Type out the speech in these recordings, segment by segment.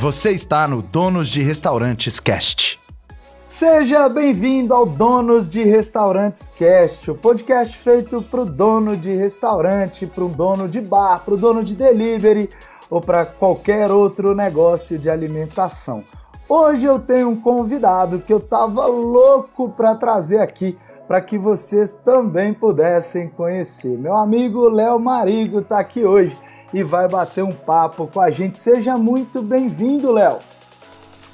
Você está no Donos de Restaurantes Cast. Seja bem-vindo ao Donos de Restaurantes Cast, o podcast feito para o dono de restaurante, para um dono de bar, para o dono de delivery ou para qualquer outro negócio de alimentação. Hoje eu tenho um convidado que eu tava louco para trazer aqui para que vocês também pudessem conhecer. Meu amigo Léo Marigo está aqui hoje e vai bater um papo com a gente. Seja muito bem-vindo, Léo.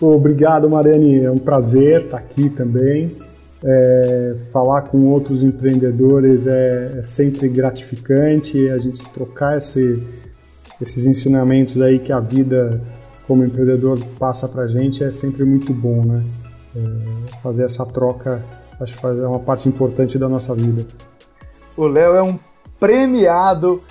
Obrigado, Mariane. É um prazer estar aqui também. É, falar com outros empreendedores é, é, sempre gratificante. A gente trocar esse, esses ensinamentos aí que a vida como empreendedor passa para a gente é sempre muito bom, né? É, fazer essa troca acho que é uma parte importante da nossa vida. O Léo é um premiado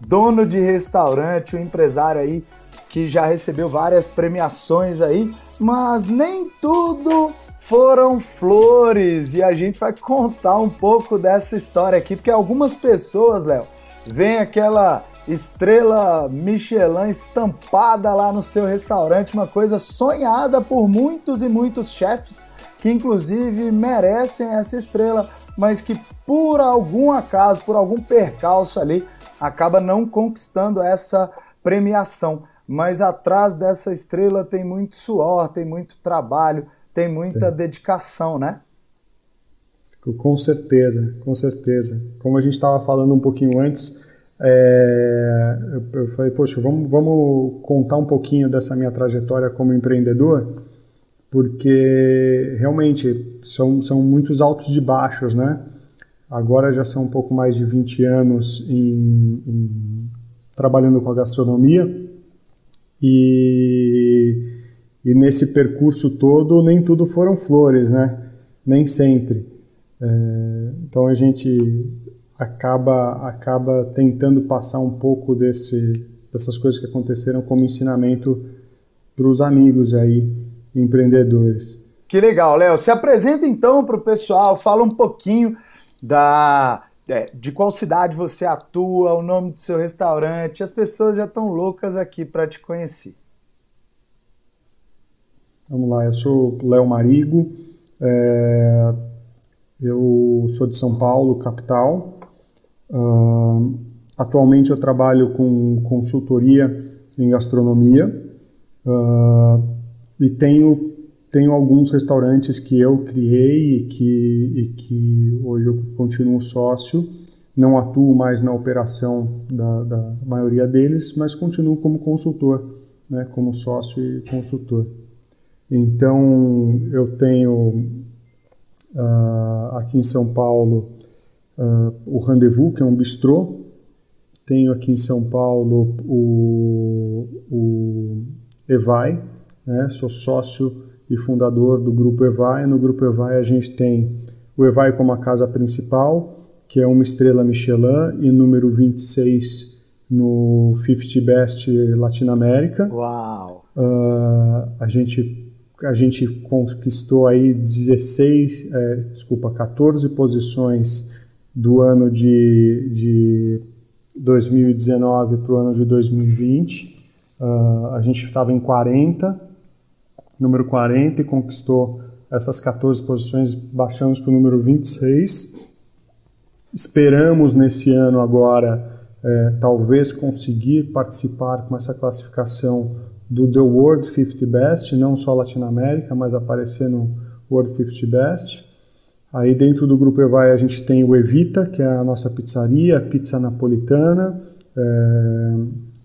dono de restaurante, um empresário aí que já recebeu várias premiações aí, mas nem tudo foram flores. E a gente vai contar um pouco dessa história aqui, porque algumas pessoas, Léo, vem aquela estrela Michelin estampada lá no seu restaurante, uma coisa sonhada por muitos e muitos chefes que inclusive merecem essa estrela, mas que por algum acaso, por algum percalço ali, acaba não conquistando essa premiação. Mas atrás dessa estrela tem muito suor, tem muito trabalho, tem muita dedicação, né? Com certeza, com certeza. Como a gente estava falando um pouquinho antes, é, eu falei, poxa, vamos, vamos contar um pouquinho dessa minha trajetória como empreendedor, porque realmente são, são muitos altos e baixos, né? Agora já são um pouco mais de 20 anos em, em, trabalhando com a gastronomia e, e, nesse percurso todo nem tudo foram flores, né? Nem sempre. É, então a gente acaba acaba tentando passar um pouco desse, dessas coisas que aconteceram como ensinamento para os amigos aí empreendedores. Que legal, Léo. Se apresenta então para o pessoal, fala um pouquinho da é, de qual cidade você atua, o nome do seu restaurante. As pessoas já estão loucas aqui para te conhecer. Vamos lá, eu sou Léo Marigo, é, eu sou de São Paulo, capital. Uh, atualmente eu trabalho com consultoria em gastronomia uh, e tenho tenho alguns restaurantes que eu criei e que, e que hoje eu continuo sócio. Não atuo mais na operação da, da maioria deles, mas continuo como consultor, né, como sócio e consultor. Então, eu tenho uh, aqui em São Paulo uh, o Rendezvous, que é um bistrô. Tenho aqui em São Paulo o, o Evai, né, sou sócio e fundador do Grupo Evai. No Grupo Evai a gente tem o Evai como a casa principal, que é uma estrela Michelin e número 26 no 50 Best Latinoamérica. Uau! Uh, a gente a gente conquistou aí 16, é, desculpa, 14 posições do ano de, de 2019 para o ano de 2020. Uh, ah, a gente estava em 40 número 40 e conquistou essas 14 posições, baixamos para o número 26. Esperamos nesse ano agora, é, talvez conseguir participar com essa classificação do The World 50 Best, não só Latinoamérica, mas aparecer no World 50 Best. Aí dentro do grupo Evai a gente tem o Evita, que é a nossa pizzaria, pizza napolitana, é,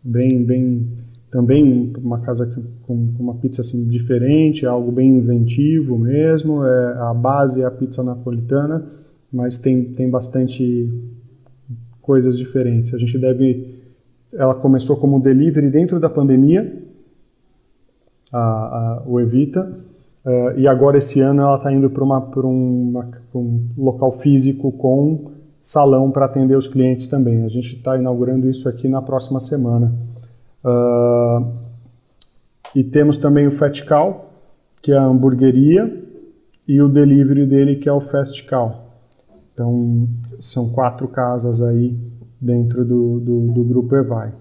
bem, bem também uma casa com, com uma pizza assim diferente, algo bem inventivo mesmo. É, a base é a pizza napolitana, mas tem, tem bastante coisas diferentes. A gente deve. Ela começou como delivery dentro da pandemia, a, a, o Evita, uh, e agora esse ano ela está indo para uma, um local físico com salão para atender os clientes também. A gente está inaugurando isso aqui na próxima semana. Uh, e temos também o Fat Cow, que é a hamburgueria, e o delivery dele, que é o Fast Cow. Então, são quatro casas aí dentro do, do, do grupo Evai.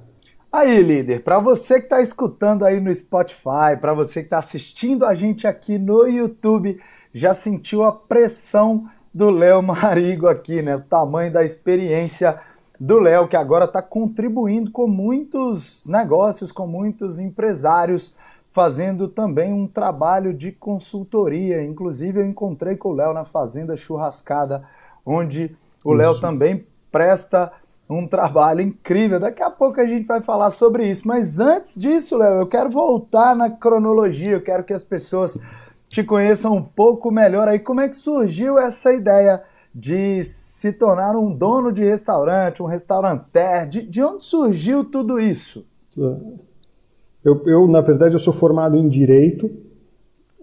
Aí, líder, para você que está escutando aí no Spotify, para você que está assistindo a gente aqui no YouTube, já sentiu a pressão do Léo Marigo aqui, né? O tamanho da experiência do Léo, que agora está contribuindo com muitos negócios, com muitos empresários, fazendo também um trabalho de consultoria. Inclusive, eu encontrei com o Léo na Fazenda Churrascada, onde o Léo também presta um trabalho incrível. Daqui a pouco a gente vai falar sobre isso. Mas antes disso, Léo, eu quero voltar na cronologia, eu quero que as pessoas te conheçam um pouco melhor aí. Como é que surgiu essa ideia de se tornar um dono de restaurante, um restauranter? De, de onde surgiu tudo isso? Eu, eu, na verdade, eu sou formado em Direito,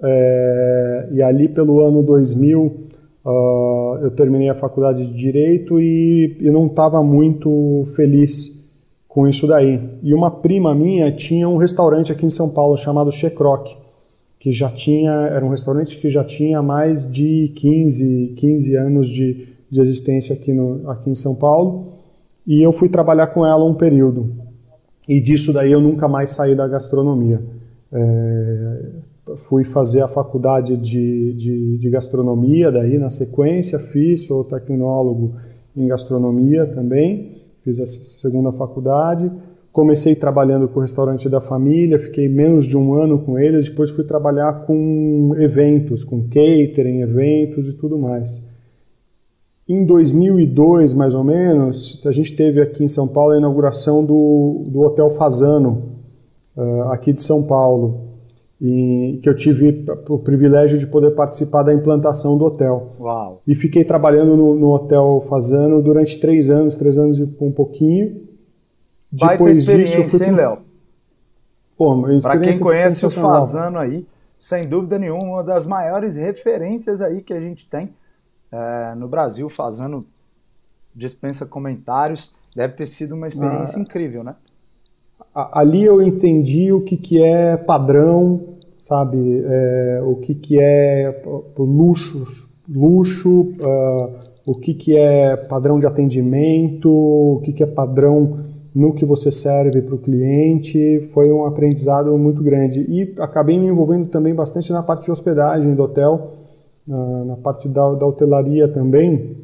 é, e ali pelo ano 2000 Uh, eu terminei a faculdade de Direito e, e não estava muito feliz com isso daí. E uma prima minha tinha um restaurante aqui em São Paulo chamado Checroc, que já tinha, era um restaurante que já tinha mais de 15, 15 anos de, de existência aqui, no, aqui em São Paulo. E eu fui trabalhar com ela um período. E disso daí eu nunca mais saí da gastronomia. É, fui fazer a faculdade de, de, de, gastronomia, daí na sequência fiz, sou tecnólogo em gastronomia também, fiz essa segunda faculdade. Comecei trabalhando com o restaurante da família, fiquei menos de um ano com eles, depois fui trabalhar com eventos, com catering, eventos e tudo mais. Em 2002, mais ou menos, a gente teve aqui em São Paulo a inauguração do, do Hotel Fazano, uh, aqui de São Paulo e que eu tive o privilégio de poder participar da implantação do hotel. Uau. E fiquei trabalhando no, no hotel Fazano durante três anos, três anos e um pouquinho. Baita Depois experiência, disso, hein, Léo? Para quem conhece o Fazano aí, sem dúvida nenhuma, uma das maiores referências aí que a gente tem é, no Brasil, Fazano dispensa comentários. Deve ter sido uma experiência ah. incrível, né? ali eu entendi o que, que é padrão, sabe? É, o que, que é luxo, luxo uh, o que, que é padrão de atendimento, o que, que é padrão no que você serve para o cliente. Foi um aprendizado muito grande. E acabei me envolvendo também bastante na parte de hospedagem do hotel, uh, na parte da, da hotelaria também,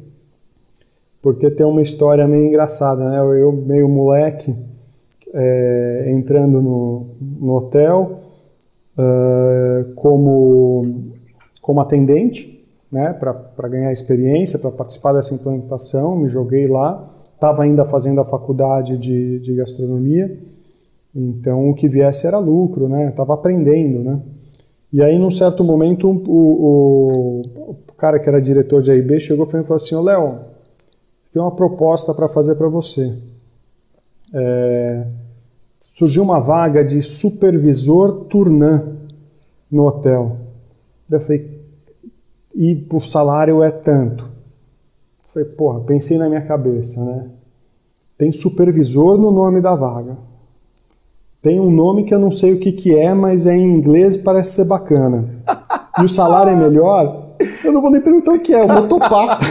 porque tem uma história meio engraçada, né? Eu, meio moleque, é, entrando no, no hotel uh, como, como atendente, né, para ganhar experiência, para participar dessa implantação, me joguei lá, estava ainda fazendo a faculdade de, de gastronomia, então o que viesse era lucro, né, estava aprendendo, né. E aí, num certo momento, o, o, o cara que era diretor de AIB chegou para mim e falou assim: Ô Léo, tem uma proposta para fazer para você. É, surgiu uma vaga de supervisor turnã no hotel. Eu falei, e o salário é tanto. Falei, porra, pensei na minha cabeça, né? Tem supervisor no nome da vaga. Tem um nome que eu não sei o que, que é, mas é em inglês parece ser bacana. E o salário é melhor? Eu não vou nem perguntar o que é, eu vou topar.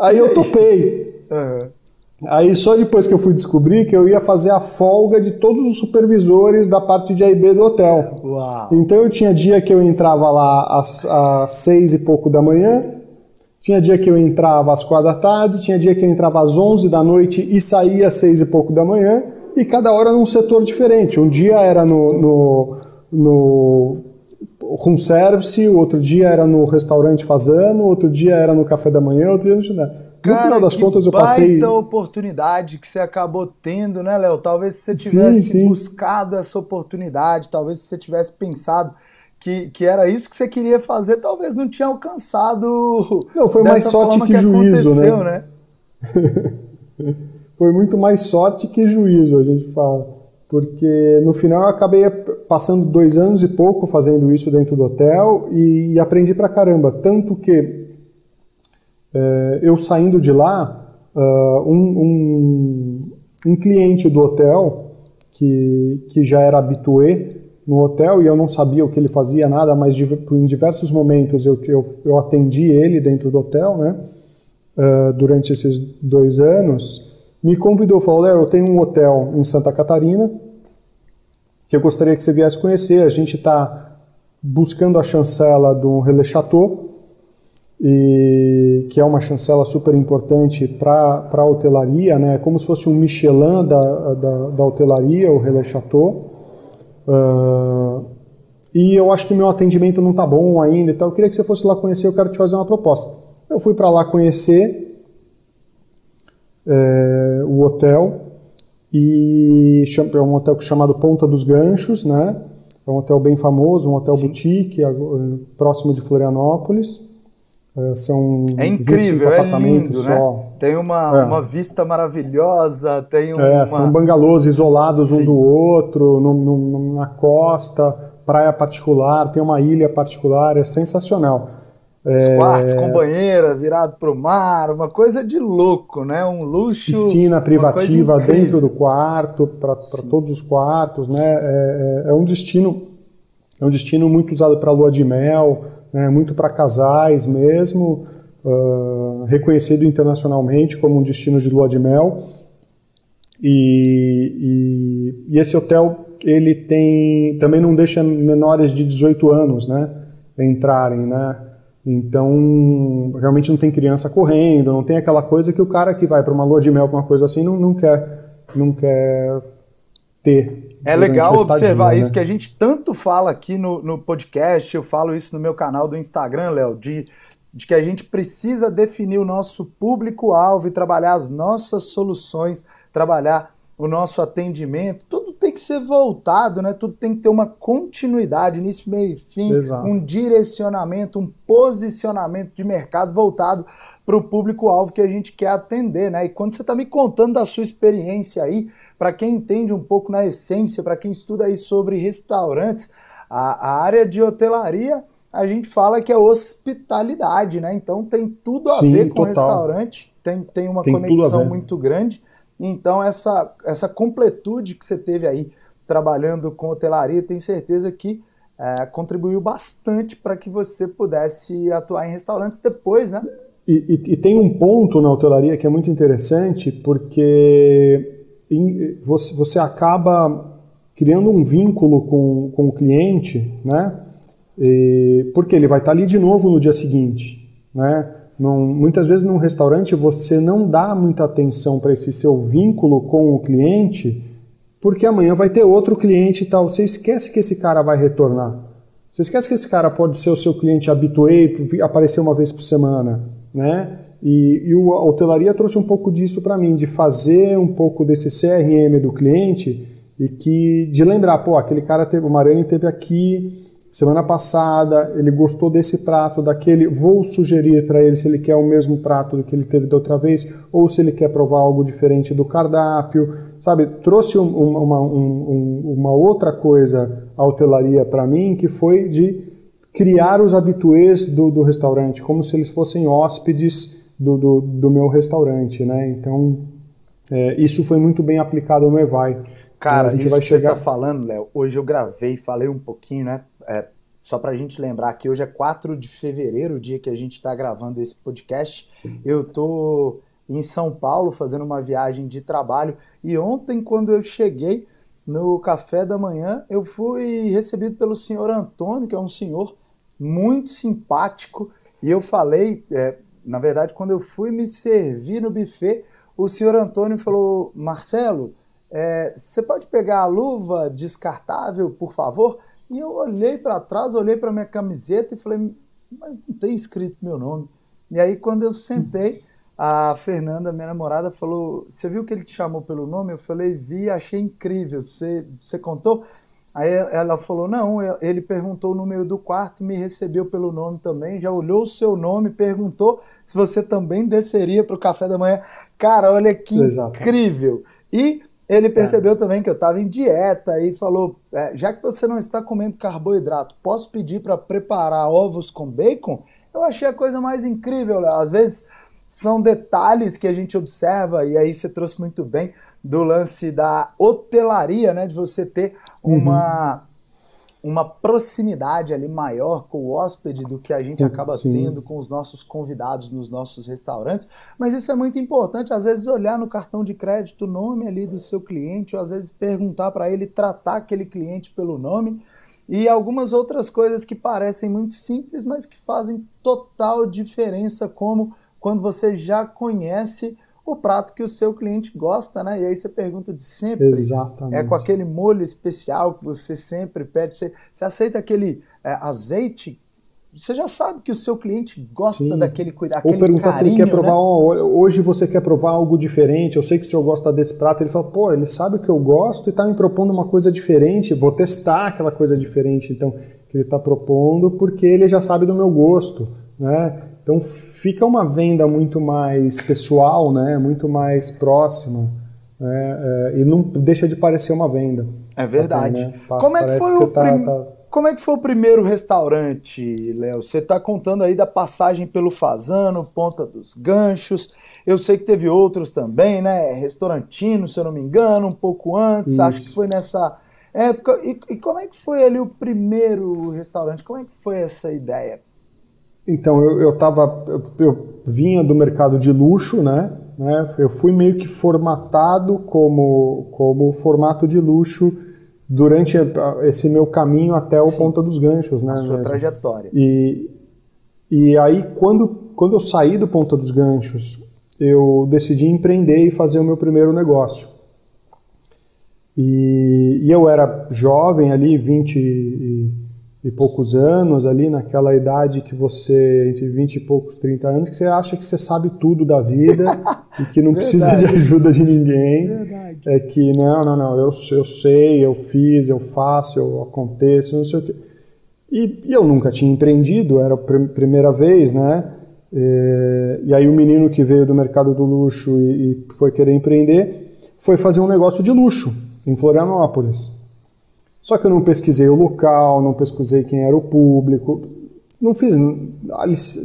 Aí eu topei. Uhum. Aí só depois que eu fui descobrir que eu ia fazer a folga de todos os supervisores da parte de AIB do hotel. Uau. Então eu tinha dia que eu entrava lá às, às seis e pouco da manhã, tinha dia que eu entrava às quatro da tarde, tinha dia que eu entrava às onze da noite e saía às seis e pouco da manhã, e cada hora num setor diferente. Um dia era no, no, no room service, outro dia era no restaurante fazendo, outro dia era no café da manhã, outro dia no chinelo. Cara, no final das contas, eu passei. Baita oportunidade que você acabou tendo, né, Léo? Talvez se você tivesse sim, sim. buscado essa oportunidade, talvez se você tivesse pensado que, que era isso que você queria fazer, talvez não tinha alcançado. Não, foi mais sorte que, que juízo, né? né? foi muito mais sorte que juízo, a gente fala. Porque no final eu acabei passando dois anos e pouco fazendo isso dentro do hotel e, e aprendi pra caramba. Tanto que é, eu saindo de lá, uh, um, um, um, cliente do hotel, que, que já era habitué no hotel, e eu não sabia o que ele fazia, nada, mas em diversos momentos eu, eu, eu atendi ele dentro do hotel, né? uh, durante esses dois anos, me convidou, falou, Léo, eu tenho um hotel em Santa Catarina que eu gostaria que você viesse conhecer. A gente está buscando a chancela do Relais Chateau, e, que é uma chancela super importante para a hotelaria, né? como se fosse um Michelin da, da, da hotelaria, o Relais Chateau. Uh, e eu acho que o meu atendimento não está bom ainda, então eu queria que você fosse lá conhecer, eu quero te fazer uma proposta. Eu fui para lá conhecer é, o hotel, e é um hotel chamado Ponta dos Ganchos, né? É um hotel bem famoso, um hotel Sim. boutique, próximo de Florianópolis. É, são é incrível, é lindo, né? só. Tem uma, é. uma vista maravilhosa, tem uma... É, são bangalôs isolados Sim. um do outro, no, no, na costa, praia particular, tem uma ilha particular, é sensacional. Os é... quartos com banheira virado para o mar, uma coisa de louco, né? Um luxo. Piscina privativa dentro do quarto, para todos os quartos, né? É, é, é, um destino, é um destino muito usado para lua de mel, né? muito para casais mesmo, uh, reconhecido internacionalmente como um destino de lua de mel. E, e, e esse hotel ele tem também não deixa menores de 18 anos, né? Entrarem, né? Então, realmente não tem criança correndo, não tem aquela coisa que o cara que vai para uma lua de mel, uma coisa assim, não, não quer, não quer ter. É legal observar isso né? que a gente tanto fala aqui no, no podcast, eu falo isso no meu canal do Instagram, Léo, de, de que a gente precisa definir o nosso público-alvo e trabalhar as nossas soluções, trabalhar o nosso atendimento, tudo tem que ser voltado, né? Tudo tem que ter uma continuidade, início, meio e fim, Exato. um direcionamento, um posicionamento de mercado voltado para o público-alvo que a gente quer atender, né? E quando você está me contando da sua experiência aí, para quem entende um pouco na essência, para quem estuda aí sobre restaurantes, a, a, área de hotelaria, a gente fala que é hospitalidade, né? Então tem tudo a Sim, ver com total. restaurante, tem, tem uma tem conexão muito grande. Então, essa, essa completude que você teve aí trabalhando com hotelaria, tenho certeza que é, contribuiu bastante para que você pudesse atuar em restaurantes depois, né? E, e, e, tem um ponto na hotelaria que é muito interessante, porque você, você acaba criando um vínculo com, com o cliente, né? E, porque ele vai estar ali de novo no dia seguinte, né? Muitas vezes num restaurante você não dá muita atenção para esse seu vínculo com o cliente, porque amanhã vai ter outro cliente e tal. Você esquece que esse cara vai retornar. Você esquece que esse cara pode ser o seu cliente habitué, aparecer uma vez por semana, né? E, e a hotelaria trouxe um pouco disso para mim, de fazer um pouco desse CRM do cliente e que de lembrar, pô, aquele cara teve, o Marani teve aqui, Semana passada ele gostou desse prato, daquele. Vou sugerir para ele se ele quer o mesmo prato do que ele teve da outra vez, ou se ele quer provar algo diferente do cardápio. Sabe, trouxe um, uma, um, uma outra coisa à hotelaria para mim, que foi de criar os habituês do, do restaurante, como se eles fossem hóspedes do, do, do meu restaurante. Né? Então, é, isso foi muito bem aplicado no Evai. Cara, a gente vai chegar... você tá falando, Léo, hoje eu gravei, falei um pouquinho, né? É, só para a gente lembrar que hoje é 4 de fevereiro, o dia que a gente está gravando esse podcast. Eu tô em São Paulo fazendo uma viagem de trabalho e ontem, quando eu cheguei no café da manhã, eu fui recebido pelo senhor Antônio, que é um senhor muito simpático, e eu falei, é, na verdade, quando eu fui me servir no buffet, o senhor Antônio falou: Marcelo é, você pode pegar a luva descartável, por favor? E eu olhei para trás, olhei para minha camiseta e falei, mas não tem escrito meu nome. E aí, quando eu sentei, a Fernanda, minha namorada, falou: Você viu que ele te chamou pelo nome? Eu falei: Vi, achei incrível. Você, você contou? Aí ela falou: Não, ele perguntou o número do quarto, me recebeu pelo nome também, já olhou o seu nome, perguntou se você também desceria para o café da manhã. Cara, olha que Exato. incrível. E ele é. percebeu é. também que eu estava em dieta e falou: é, já que você não está comendo carboidrato, posso pedir para preparar ovos com bacon? Eu achei a coisa mais incrível, Léo. Às vezes são detalhes que a gente observa, e aí você trouxe muito bem do lance da hotelaria, né? De você ter uma. Uhum. Uma proximidade ali maior com o hóspede do que a gente acaba Sim. tendo com os nossos convidados nos nossos restaurantes. Mas isso é muito importante, às vezes olhar no cartão de crédito o nome ali do seu cliente, ou às vezes perguntar para ele tratar aquele cliente pelo nome. E algumas outras coisas que parecem muito simples, mas que fazem total diferença, como quando você já conhece o prato que o seu cliente gosta, né? E aí você pergunta de sempre. Exatamente. É com aquele molho especial que você sempre pede. Você, você aceita aquele é, azeite? Você já sabe que o seu cliente gosta Sim. daquele cuidado. Ou perguntar se ele quer provar. Né? hoje você quer provar algo diferente. Eu sei que o senhor gosta desse prato. Ele fala, pô, ele sabe que eu gosto e está me propondo uma coisa diferente. Vou testar aquela coisa diferente, então que ele está propondo, porque ele já sabe do meu gosto, né? Então fica uma venda muito mais pessoal, né? muito mais próxima. Né? É, e não deixa de parecer uma venda. É verdade. Até, né? Passa, Como, é que foi o tá, prim... tá... Como é que foi o primeiro restaurante, Léo? Você está contando aí da passagem pelo Fazano, Ponta dos Ganchos. Eu sei que teve outros também, né? Restaurantino, se eu não me engano, um pouco antes. Isso. Acho que foi nessa época. E, e como é que foi ali o primeiro restaurante? Como é que foi essa ideia? Então, eu, eu, tava, eu, eu, vinha do mercado de luxo, né? né? Eu fui meio que formatado como, como formato de luxo durante esse meu caminho até o Sim. Ponta dos Ganchos, né? A sua mesmo. trajetória. E, e aí, quando, quando eu saí do Ponta dos Ganchos, eu decidi empreender e fazer o meu primeiro negócio. E, e eu era jovem ali, 20 e e poucos anos, ali naquela idade que você, entre 20 e poucos, 30 anos, que você acha que você sabe tudo da vida e que não precisa de ajuda de ninguém. Verdade. É que, não, não, não, eu, eu sei, eu fiz, eu faço, eu aconteço, não sei o quê. E, e eu nunca tinha empreendido, era a pr primeira vez, né? E, e, aí o menino que veio do mercado do luxo e, e foi querer empreender foi fazer um negócio de luxo em Florianópolis. Só que eu não pesquisei o local, não pesquisei quem era o público, não fiz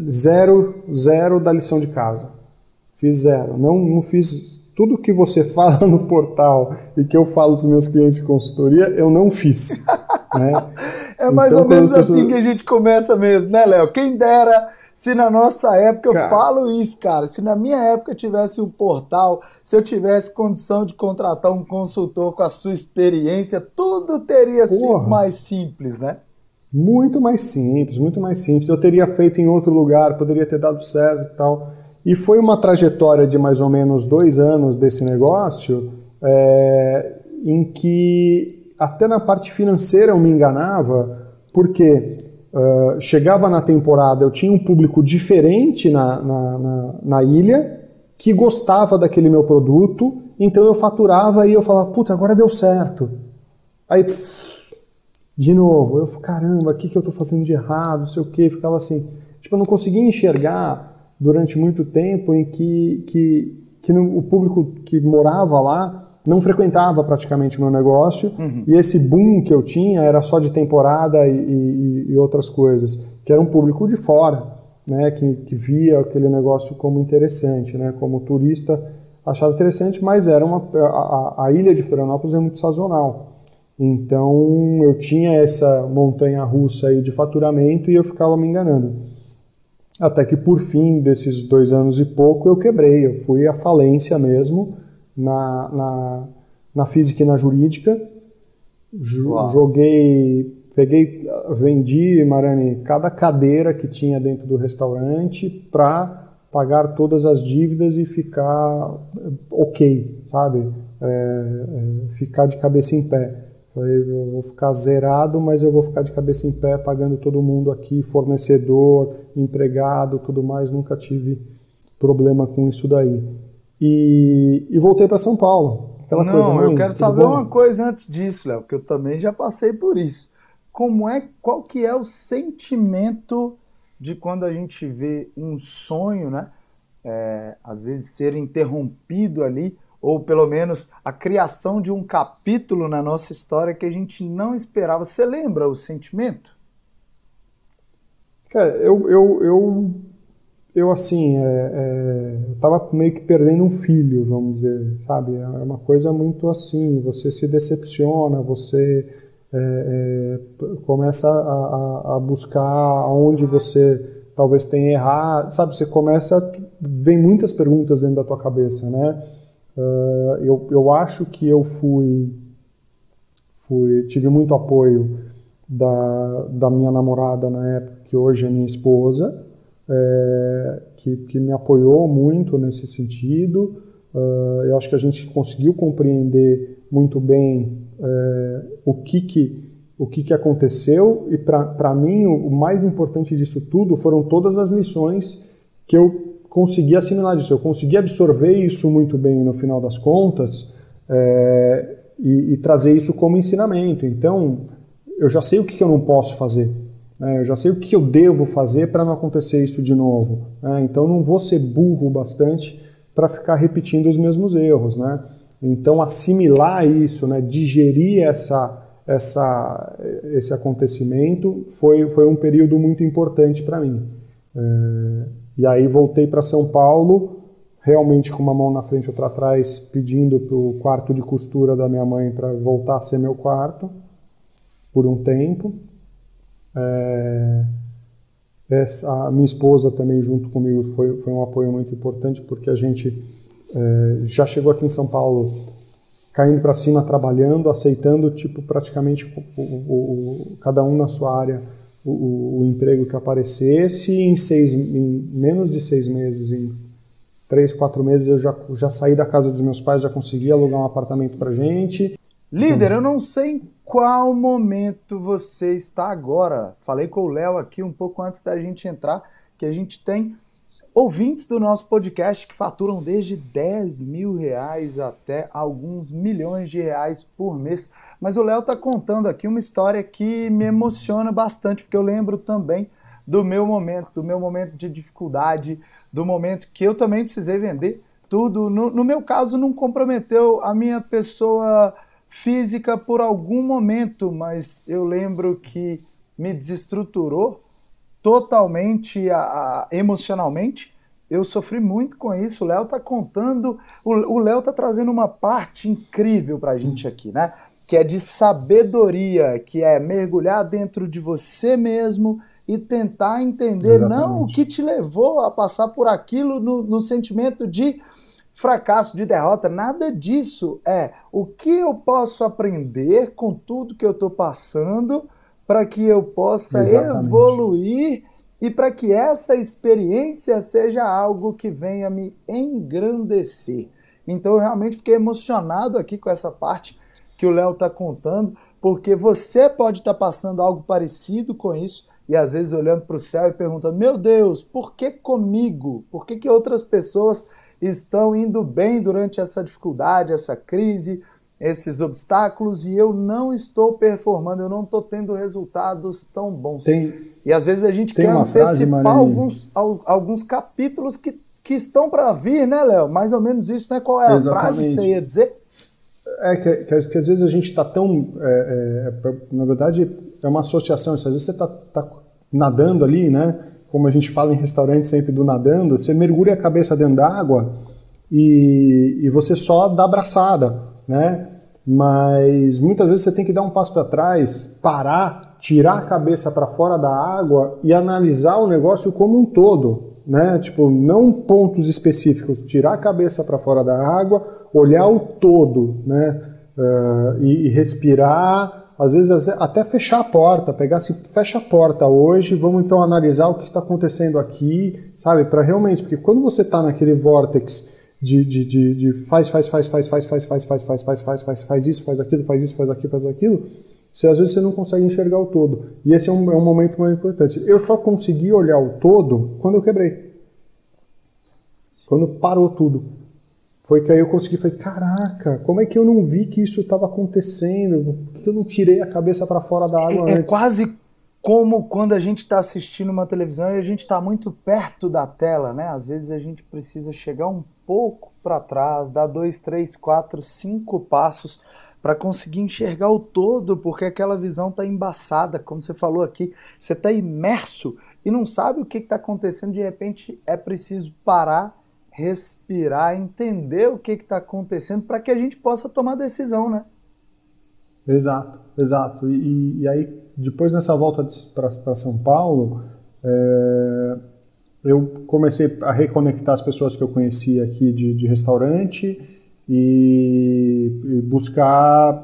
zero, zero da lição de casa. Fiz zero. Não, não fiz tudo que você fala no portal e que eu falo para meus clientes de consultoria, eu não fiz. né? É mais então, ou menos assim que a gente começa mesmo, né, Léo? Quem dera se na nossa época, cara, eu falo isso, cara, se na minha época tivesse um portal, se eu tivesse condição de contratar um consultor com a sua experiência, tudo teria porra, sido mais simples, né? Muito mais simples, muito mais simples. Eu teria feito em outro lugar, poderia ter dado certo e tal. E foi uma trajetória de mais ou menos dois anos desse negócio, é, em que até na parte financeira eu me enganava, porque Uh, chegava na temporada, eu tinha um público diferente na, na, na, na, ilha que gostava daquele meu produto, então eu faturava e eu falava, puta, agora deu certo. Aí, pss, de novo, eu caramba, o que, que eu estou fazendo de errado, não sei o que, ficava assim. Tipo, eu não conseguia enxergar durante muito tempo em que, que, que no, o público que morava lá não frequentava praticamente o meu negócio uhum. e esse boom que eu tinha era só de temporada e, e, e outras coisas, que era um público de fora, né, que, que, via aquele negócio como interessante, né, como turista achava interessante, mas era uma a, a ilha de Florianópolis é muito sazonal. Então eu tinha essa montanha russa aí de faturamento e eu ficava me enganando. Até que por fim desses dois anos e pouco eu quebrei, eu fui à falência mesmo na, na, na física e na jurídica. Joguei, peguei, vendi, Marani, cada cadeira que tinha dentro do restaurante para pagar todas as dívidas e ficar ok, sabe? É, é, ficar de cabeça em pé. Falei, eu vou ficar zerado, mas eu vou ficar de cabeça em pé pagando todo mundo aqui, fornecedor, empregado, tudo mais. Nunca tive problema com isso daí e, e voltei para São Paulo. Aquela Não, coisa, eu quero saber bom? uma coisa antes disso, Léo, porque eu também já passei por isso. Como é, qual que é o sentimento de quando a gente vê um sonho, né? É, às vezes ser interrompido ali, ou pelo menos a criação de um capítulo na nossa história que a gente não esperava. Você lembra o sentimento? Cara, eu, eu, eu eu assim, é, é, eu tava meio que perdendo um filho, vamos dizer, sabe? É uma coisa muito assim, você se decepciona, você é, é, começa a, a, buscar onde você talvez tenha errado, sabe? Você começa, vem muitas perguntas dentro da tua cabeça, né? Uh, eu, eu acho que eu fui, fui tive muito apoio da, da minha namorada na época, que hoje é minha esposa, é, que, que me apoiou muito nesse sentido. Uh, eu acho que a gente conseguiu compreender muito bem é, o que que o que, que aconteceu e para mim o, o, mais importante disso tudo foram todas as lições que eu consegui assimilar disso, eu consegui absorver isso muito bem no final das contas é, e, e, trazer isso como ensinamento. Então eu já sei o que, que eu não posso fazer? Eu já sei o que, que eu devo fazer para não acontecer isso de novo. Né? Então não vou ser burro bastante para ficar repetindo os mesmos erros, né? Então, assimilar isso, né, digerir essa, essa, esse acontecimento foi, foi um período muito importante para mim. É, e aí voltei para São Paulo, realmente com uma mão na frente e outra atrás, pedindo para o quarto de costura da minha mãe para voltar a ser meu quarto por um tempo. É, essa, a minha esposa também junto comigo foi, foi um apoio muito importante porque a gente é, já chegou aqui em São Paulo caindo para cima, trabalhando, aceitando tipo praticamente o, o, o, cada um na sua área o, emprego que aparecesse. Em, seis, em menos de seis meses, em três, quatro meses, eu já, já saí da casa dos meus pais, já consegui alugar um apartamento para gente. Líder, eu não sei qual momento você está agora. Falei com o Léo aqui um pouco antes da gente entrar, que a gente tem ouvintes do nosso podcast que faturam desde 10 mil reais até alguns milhões de reais por mês. Mas o Léo está contando aqui uma história que me emociona bastante, porque eu lembro também do meu momento, do meu momento de dificuldade, do momento que eu também precisei vender tudo. No, no meu caso, não comprometeu a minha pessoa física por algum momento, mas eu lembro que me desestruturou totalmente a, a, emocionalmente. Eu sofri muito com isso. O Léo tá contando, o Léo tá trazendo uma parte incrível para a gente aqui, né? Que é de sabedoria, que é mergulhar dentro de você mesmo e tentar entender Exatamente. não o que te levou a passar por aquilo no, no sentimento de fracasso, de derrota, nada disso. É o que eu posso aprender com tudo que eu estou passando para que eu possa Exatamente. evoluir e para que essa experiência seja algo que venha me engrandecer. Então eu realmente fiquei emocionado aqui com essa parte que o Léo está contando, porque você pode estar tá passando algo parecido com isso e às vezes olhando para o céu e perguntando: meu Deus, por que comigo? Por que, que outras pessoas estão indo bem durante essa dificuldade, essa crise? esses obstáculos e eu não estou performando, eu não estou tendo resultados tão bons. Tem, e às vezes a gente quer antecipar frase, alguns, alguns capítulos que, que estão para vir, né, Léo? Mais ou menos isso, né? Qual era Exatamente. a frase que você ia dizer? É que, que, que às vezes a gente está tão. É, é, na verdade, é uma associação. Às vezes você está tá nadando ali, né? Como a gente fala em restaurante sempre do nadando, você mergulha a cabeça dentro d'água e, e você só dá abraçada né? Mas muitas vezes você tem que dar um passo para trás, parar, tirar a cabeça para fora da água e analisar o negócio como um todo, né? Tipo, não pontos específicos, tirar a cabeça para fora da água, olhar o todo, né? Uh, e, e, respirar, às vezes até fechar a porta, pegar se fecha a porta hoje, vamos então analisar o que está acontecendo aqui, sabe? Para realmente, porque quando você está naquele vórtex de, de, de, de faz, faz, faz, faz, faz, faz, faz, faz, faz, faz, faz, faz, faz isso, faz aquilo, faz isso, faz aquilo, faz aquilo, você, às vezes você não consegue enxergar o todo. E esse é um, é um momento mais importante. Eu só consegui olhar o todo quando eu quebrei. Quando parou tudo. Foi que aí eu consegui, falei, caraca, como é que eu não vi que isso estava acontecendo? Por que eu não tirei a cabeça para fora da água é, antes? É quase como quando a gente está assistindo uma televisão e a gente está muito perto da tela, né? Às vezes a gente precisa chegar um pouco para trás, dar dois, três, quatro, cinco passos para conseguir enxergar o todo, porque aquela visão está embaçada, como você falou aqui, você está imerso e não sabe o que está acontecendo, de repente é preciso parar, respirar, entender o que está acontecendo para que a gente possa tomar decisão, né? Exato, exato. E, e aí, depois nessa volta para São Paulo, é, eu comecei a reconectar as pessoas que eu conhecia aqui de, de restaurante e, e buscar,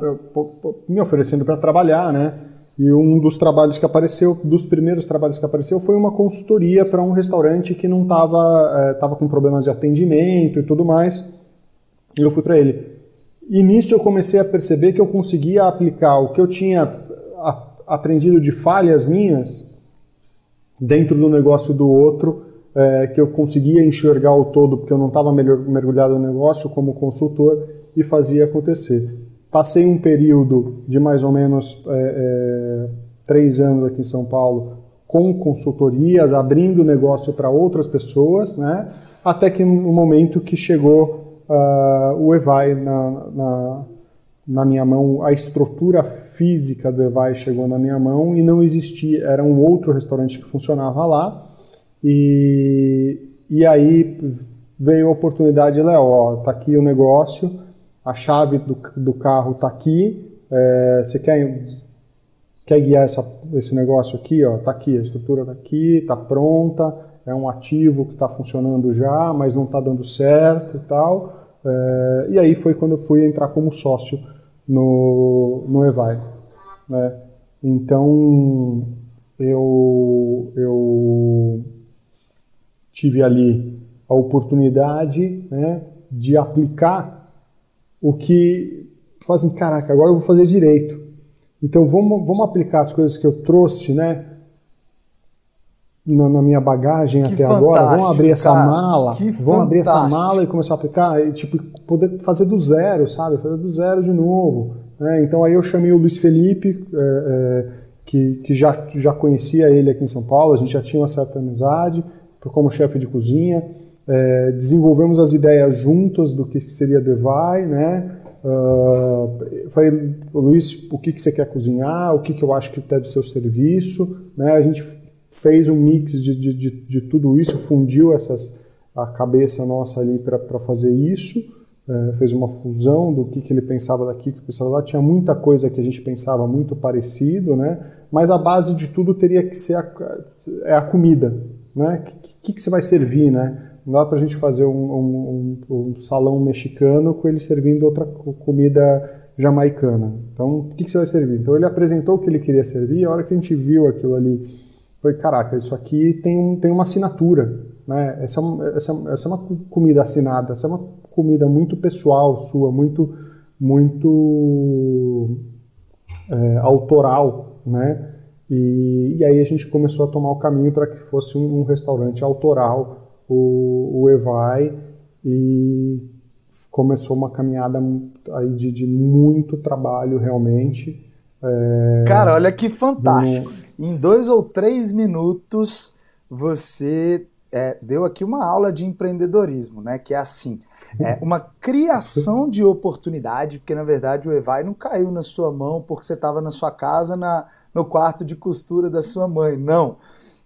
me oferecendo para trabalhar, né? E um dos trabalhos que apareceu, dos primeiros trabalhos que apareceu, foi uma consultoria para um restaurante que não estava é, tava com problemas de atendimento e tudo mais. E eu fui para ele. E nisso eu comecei a perceber que eu conseguia aplicar o que eu tinha aprendido de falhas minhas dentro do negócio do outro, é, que eu conseguia enxergar o todo porque eu não estava mergulhado no negócio como consultor e fazia acontecer. Passei um período de mais ou menos é, é, três anos aqui em São Paulo com consultorias, abrindo negócio para outras pessoas, né? até que no momento que chegou uh, o Evai na, na, na, minha mão, a estrutura física do Evai chegou na minha mão e não existia, era um outro restaurante que funcionava lá, e, e aí veio a oportunidade, Léo, ó, tá aqui o negócio, a chave do, do carro está aqui, é, você quer, quer guiar essa, esse negócio aqui, ó, tá aqui, a estrutura está aqui, está pronta, é um ativo que está funcionando já, mas não está dando certo e tal. É, e aí foi quando eu fui entrar como sócio no, no Evai. Né? Então eu, eu tive ali a oportunidade né, de aplicar o que fazem, caraca, agora eu vou fazer direito. Então vamos, vamos aplicar as coisas que eu trouxe, né? Na, na minha bagagem que até agora, vamos abrir essa cara, mala, vamos abrir essa mala e começar a aplicar, e tipo, poder fazer do zero, sabe? Fazer do zero de novo. Né? Então aí eu chamei o Luiz Felipe, é, é, que, que já, já conhecia ele aqui em São Paulo, a gente já tinha uma certa amizade, como chefe de cozinha é, desenvolvemos as ideias juntas do que seria Devai, né? Uh, falei, Luiz, o que, que você quer cozinhar, o que, que eu acho que deve ser o serviço, né? A gente fez um mix de, de, de, de tudo isso, fundiu essas, a cabeça nossa ali para fazer isso, é, fez uma fusão do que, que ele pensava daqui, que pensava lá, tinha muita coisa que a gente pensava muito parecido, né? Mas a base de tudo teria que ser a, é a comida, né? O que, que, que você vai servir, né? Não dá para a gente fazer um, um, um, salão mexicano com ele servindo outra comida jamaicana. Então, o que, que você vai servir? Então, ele apresentou o que ele queria servir e a hora que a gente viu aquilo ali, foi, caraca, isso aqui tem, um, tem uma assinatura. Né? Essa, é essa, essa é uma comida assinada, essa é uma comida muito pessoal sua, muito, muito é, autoral, né? E, e, aí a gente começou a tomar o caminho para que fosse um, um restaurante autoral, o, o Evai e começou uma caminhada aí de, de muito trabalho realmente. É, Cara, olha que fantástico. Em dois ou três minutos você é, deu aqui uma aula de empreendedorismo, né? Que é assim, é uma criação de oportunidade, porque na verdade o Evai não caiu na sua mão porque você estava na sua casa na, no quarto de costura da sua mãe, não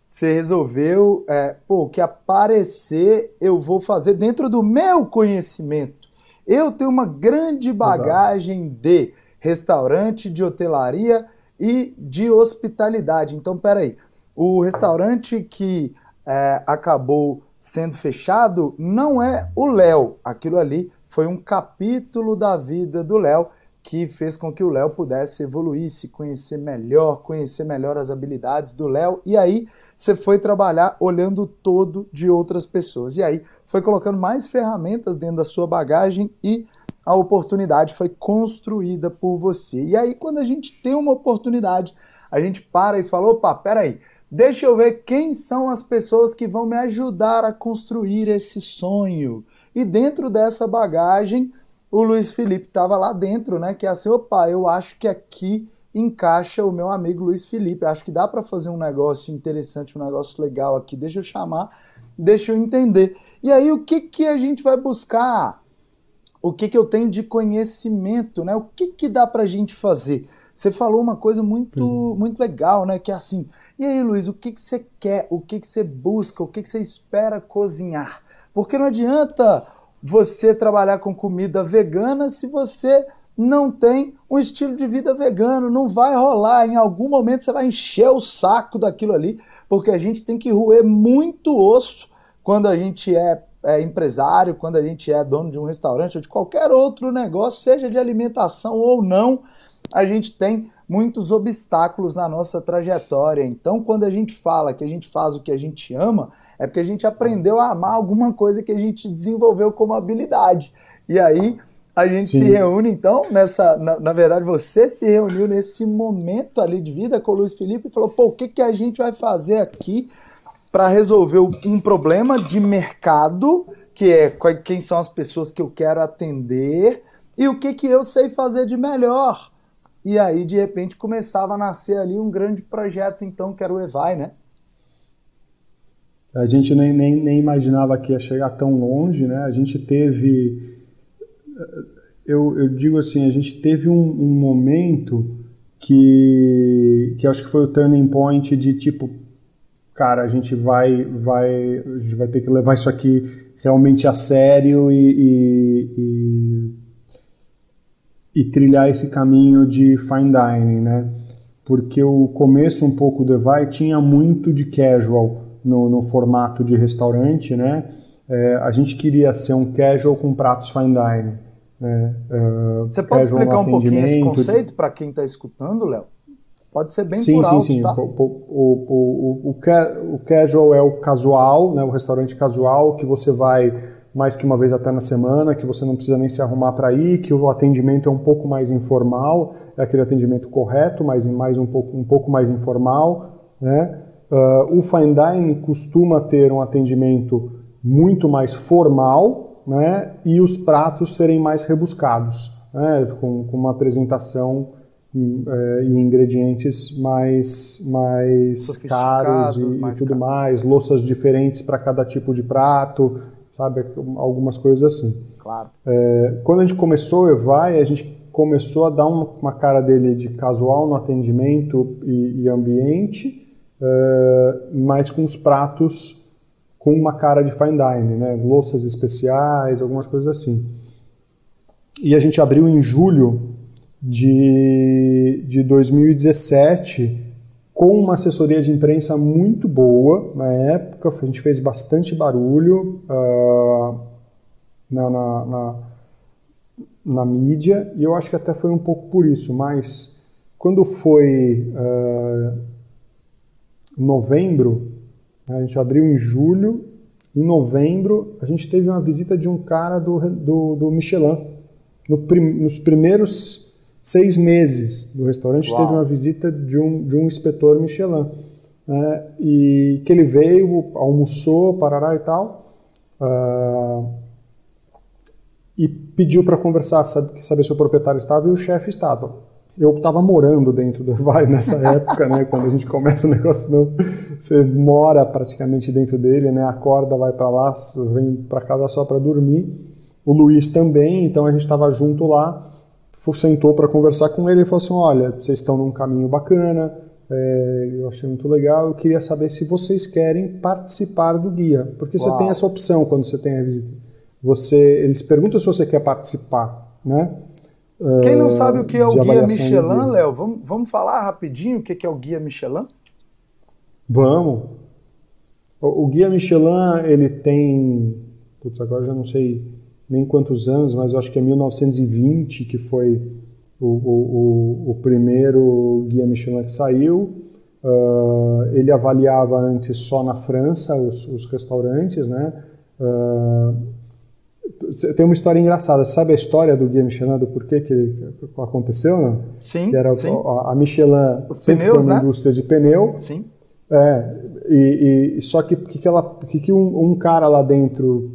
você resolveu, é, pô, o que aparecer eu vou fazer dentro do meu conhecimento. Eu tenho uma grande bagagem de restaurante, de hotelaria e de hospitalidade. Então, peraí, o restaurante que é, acabou sendo fechado não é o Léo. Aquilo ali foi um capítulo da vida do Léo que fez com que o Léo pudesse evoluir, se conhecer melhor, conhecer melhor as habilidades do Léo. E aí você foi trabalhar olhando o todo de outras pessoas. E aí foi colocando mais ferramentas dentro da sua bagagem e a oportunidade foi construída por você. E aí quando a gente tem uma oportunidade, a gente para e fala, opa, peraí, deixa eu ver quem são as pessoas que vão me ajudar a construir esse sonho. E dentro dessa bagagem, o Luiz Felipe estava lá dentro, né? Que é assim, opa, eu acho que aqui encaixa o meu amigo Luiz Felipe. Acho que dá para fazer um negócio interessante, um negócio legal aqui. Deixa eu chamar, deixa eu entender. E aí, o que, que a gente vai buscar? O que, que eu tenho de conhecimento, né? O que, que dá para a gente fazer? Você falou uma coisa muito, uhum. muito legal, né? Que é assim, e aí, Luiz, o que, que você quer? O que, que você busca? O que, que você espera cozinhar? Porque não adianta você trabalhar com comida vegana se você não tem um estilo de vida vegano, não vai rolar. Em algum momento você vai encher o saco daquilo ali, porque a gente tem que roer muito osso quando a gente é, é empresário, quando a gente é dono de um restaurante ou de qualquer outro negócio, seja de alimentação ou não, a gente tem muitos obstáculos na nossa trajetória. Então, quando a gente fala que a gente faz o que a gente ama, é porque a gente aprendeu a amar alguma coisa que a gente desenvolveu como habilidade. E aí a gente Sim. se reúne, então, nessa. Na, na, verdade, você se reuniu nesse momento ali de vida com o Luiz Felipe e falou: pô, o que, que a gente vai fazer aqui para resolver um problema de mercado, que é quem são as pessoas que eu quero atender, e o que, que eu sei fazer de melhor. E aí, de repente, começava a nascer ali um grande projeto, então, que era o Evai, né? A gente nem, nem, nem imaginava que ia chegar tão longe, né? A gente teve eu, eu digo assim, a gente teve um, um momento que, que acho que foi o turning point de tipo, cara, a gente vai, vai, a gente vai ter que levar isso aqui realmente a sério e, e, e, e trilhar esse caminho de fine dining, né? Porque o começo um pouco do Evai tinha muito de casual no, no formato de restaurante, né? É, a gente queria ser um casual com pratos fine dining. É, uh, Você pode explicar um pouquinho esse conceito para quem está escutando, Léo? Pode ser bem sim, sim, sim. Tá? O, o, o, o, o casual é o casual, né, o restaurante casual, que você vai mais que uma vez até na semana, que você não precisa nem se arrumar para ir, que o atendimento é um pouco mais informal, é aquele atendimento correto, mas mais um pouco, um pouco mais informal. Né? Uh, o fine dining costuma ter um atendimento muito mais formal, né, e os pratos serem mais rebuscados, né, com, com uma apresentação é, e ingredientes mais, mais caros e, mais e tudo caro. mais, louças diferentes para cada tipo de prato, sabe, algumas coisas assim. Claro. É, quando a gente começou o Evai, a gente começou a dar uma, uma cara dele de casual no atendimento e, e ambiente, é, mas com os pratos com uma cara de fine dining, né? louças especiais, algumas coisas assim. E a gente abriu em julho de, de 2017 com uma assessoria de imprensa muito boa. Na época, a gente fez bastante barulho uh, na, na, na, na, mídia, e eu acho que até foi um pouco por isso, mas quando foi uh, novembro a gente abriu em julho, em novembro a gente teve uma visita de um cara do, do, do Michelin. No prim, nos primeiros seis meses do restaurante Uau. teve uma visita de um, de um inspetor Michelin. Né? E que ele veio, almoçou, parará e tal. Uh, e pediu para conversar, saber, saber se o proprietário estava e o chefe estava eu estava morando dentro do Vai nessa época, né? Quando a gente começa o negócio novo, você mora praticamente dentro dele, né? Acorda, vai para lá, vem para casa só para dormir. O Luiz também, então a gente estava junto lá, sentou para conversar com ele e falou assim: olha, vocês estão num caminho bacana, é, eu achei muito legal, eu queria saber se vocês querem participar do guia, porque Uau. você tem essa opção quando você tem a visita. Você, eles perguntam se você quer participar, né? Quem não sabe o que é o guia Michelin, Léo, vamos, vamos falar rapidinho o que é o guia Michelin? Vamos. O, o guia Michelin, ele tem, putz, agora já não sei nem quantos anos, mas eu acho que é 1920 que foi o, o, o primeiro guia Michelin que saiu. Uh, ele avaliava antes só na França os, os restaurantes, né? Uh, tem uma história engraçada. Sabe a história do Guia Michelin, do porquê que aconteceu, não? Sim. Que era sim. A, a Michelin Os sempre pneus, foi uma né? indústria de pneu. Sim. É, e, e só que que, que, ela, que, que um, um, cara lá dentro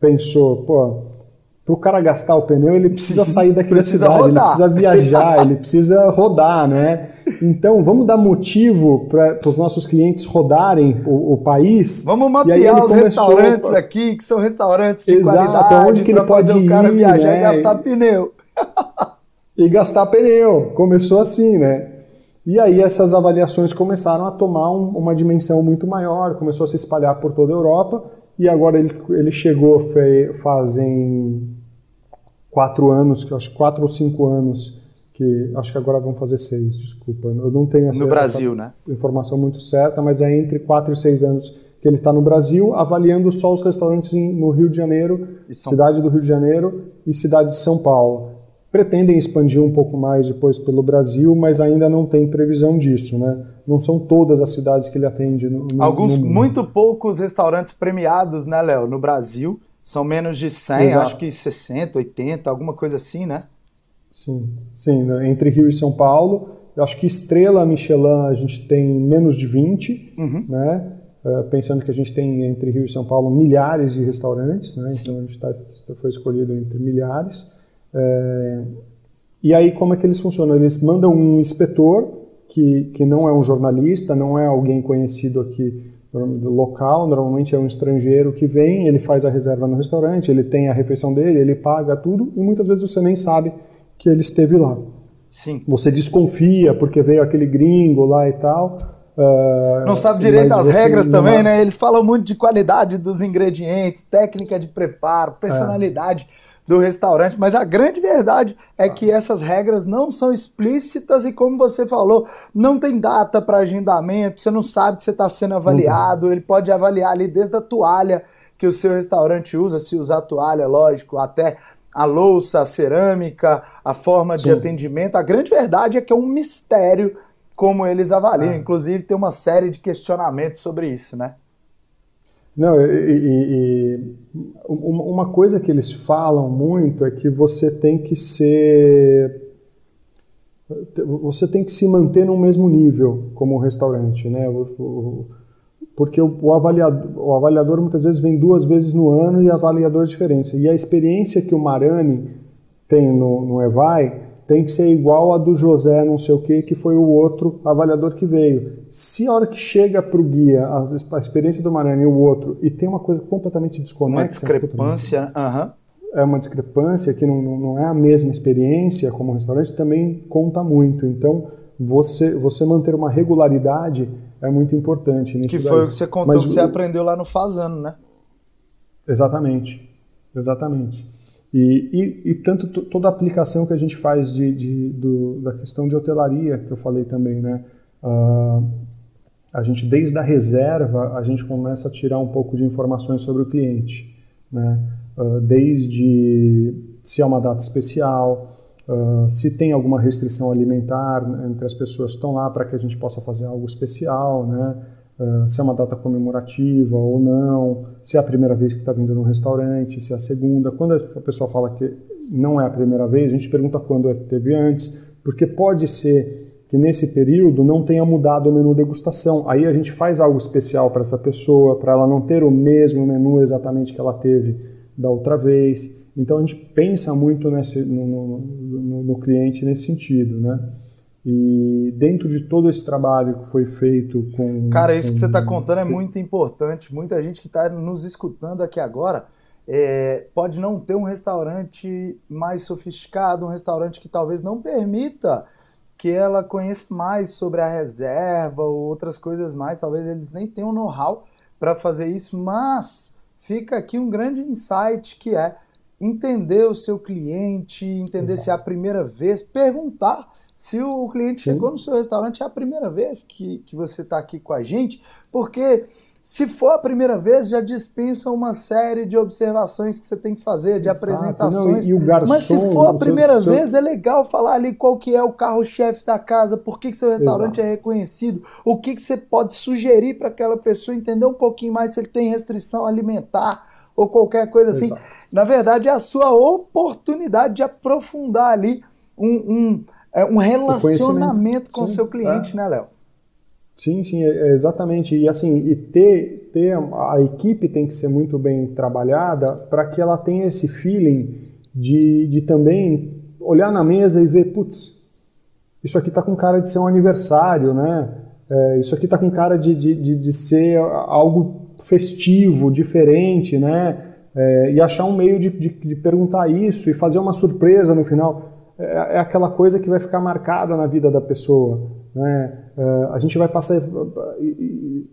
pensou, pô, para o cara gastar o pneu, ele precisa sair daqui precisa da cidade, rodar. ele precisa viajar, ele precisa rodar, né? Então, vamos dar motivo para os nossos clientes rodarem o, o país. Vamos mapear os restaurantes aqui, que são restaurantes de Exato, qualidade, onde que ele pode fazer ir, o cara viajar né? e gastar pneu. e gastar pneu. Começou assim, né? E aí essas avaliações começaram a tomar um, uma dimensão muito maior, começou a se espalhar por toda a Europa, e agora ele, ele chegou fazem quatro anos, que acho quatro ou cinco anos, que acho que agora vão fazer seis, desculpa. Eu não tenho essa, no Brasil, essa né? informação muito certa, mas é entre quatro e seis anos que ele está no Brasil, avaliando só os restaurantes no Rio de Janeiro, cidade do Rio de Janeiro e cidade de São Paulo. Pretendem expandir um pouco mais depois pelo Brasil, mas ainda não tem previsão disso, né? Não são todas as cidades que ele atende. No, no Alguns, no muito poucos restaurantes premiados, né, Léo, no Brasil. São menos de 100, Exato. acho que 60, 80, alguma coisa assim, né? Sim, sim, né? entre Rio e São Paulo. Eu acho que estrela Michelin a gente tem menos de 20, né? Uh, pensando que a gente tem entre Rio e São Paulo milhares de restaurantes, né? então a gente tá, foi escolhido entre milhares. É, e aí como é que eles funcionam? Eles mandam um inspetor que, que não é um jornalista, não é alguém conhecido aqui local, normalmente é um estrangeiro que vem, ele faz a reserva no restaurante, ele tem a refeição dele, ele paga tudo e muitas vezes você nem sabe que ele esteve lá. Sim. Você desconfia porque veio aquele gringo lá e tal. Uh, não sabe direito as regras também, né? Eles falam muito de qualidade dos ingredientes, técnica de preparo, personalidade é. Do restaurante, mas a grande verdade é que essas regras não são explícitas e, como você falou, não tem data para agendamento, você não sabe que você está sendo avaliado, uhum. ele pode avaliar ali desde a toalha que o seu restaurante usa, se usar toalha, lógico, até a louça, a cerâmica, a forma Sim. de atendimento. A grande verdade é que é um mistério como eles avaliam. Ah. Inclusive, tem uma série de questionamentos sobre isso, né? Não, e, e, uma coisa que eles falam muito é que você tem que ser. Você tem que se manter no mesmo nível como restaurante, né? Porque o, avaliador, o avaliador muitas vezes vem duas vezes no ano e avaliadores diferentes. E a experiência que o Marani tem no, no EVAI tem que ser igual a do José não sei o que, que foi o outro avaliador que veio. Se a hora que chega para o guia a, a, experiência do Marani e o outro, e tem uma coisa completamente desconexa... Uma discrepância, aham. É uma discrepância que não, não é a mesma experiência como restaurante, também conta muito. Então, você, você manter uma regularidade é muito importante. que foi daí. o que você contou Mas, que você o... aprendeu lá no Fazano, né? Exatamente, exatamente. E, e, e tanto toda a aplicação que a gente faz de, de do, da questão de hotelaria, que eu falei também, né? Uh, a gente, desde a reserva, a gente começa a tirar um pouco de informações sobre o cliente, né? Uh, desde se é uma data especial, uh, se tem alguma restrição alimentar entre as pessoas que estão lá para que a gente possa fazer algo especial, né? Uh, se é uma data comemorativa ou não, se é a primeira vez que está vindo no restaurante, se é a segunda. Quando a pessoa fala que não é a primeira vez, a gente pergunta quando teve antes, porque pode ser que nesse período não tenha mudado o menu degustação. Aí a gente faz algo especial para essa pessoa, para ela não ter o mesmo menu exatamente que ela teve da outra vez. Então a gente pensa muito nesse, no, no, no, no cliente nesse sentido, né? E dentro de todo esse trabalho que foi feito com. Cara, isso com... que você está contando é muito importante. Muita gente que está nos escutando aqui agora é, pode não ter um restaurante mais sofisticado, um restaurante que talvez não permita que ela conheça mais sobre a reserva ou outras coisas mais. Talvez eles nem tenham know-how para fazer isso, mas fica aqui um grande insight que é entender o seu cliente, entender Exato. se é a primeira vez, perguntar se o cliente Sim. chegou no seu restaurante é a primeira vez que, que você está aqui com a gente, porque se for a primeira vez, já dispensa uma série de observações que você tem que fazer, de Exato. apresentações. Não, e o garçom, Mas se for a primeira seu, vez, é legal falar ali qual que é o carro-chefe da casa, por que, que seu restaurante Exato. é reconhecido, o que, que você pode sugerir para aquela pessoa entender um pouquinho mais se ele tem restrição alimentar ou qualquer coisa assim. Exato. Na verdade, é a sua oportunidade de aprofundar ali um, um é um relacionamento com o seu cliente, é. né, Léo? Sim, sim, é, é exatamente. E assim, e ter, ter a equipe tem que ser muito bem trabalhada para que ela tenha esse feeling de, de também olhar na mesa e ver, putz, isso aqui está com cara de ser um aniversário, né? É, isso aqui está com cara de, de, de, de, ser algo festivo, diferente, né? É, e achar um meio de, de, de perguntar isso e fazer uma surpresa no final é, é aquela coisa que vai ficar marcada na vida da pessoa. Né? É, a gente vai passar.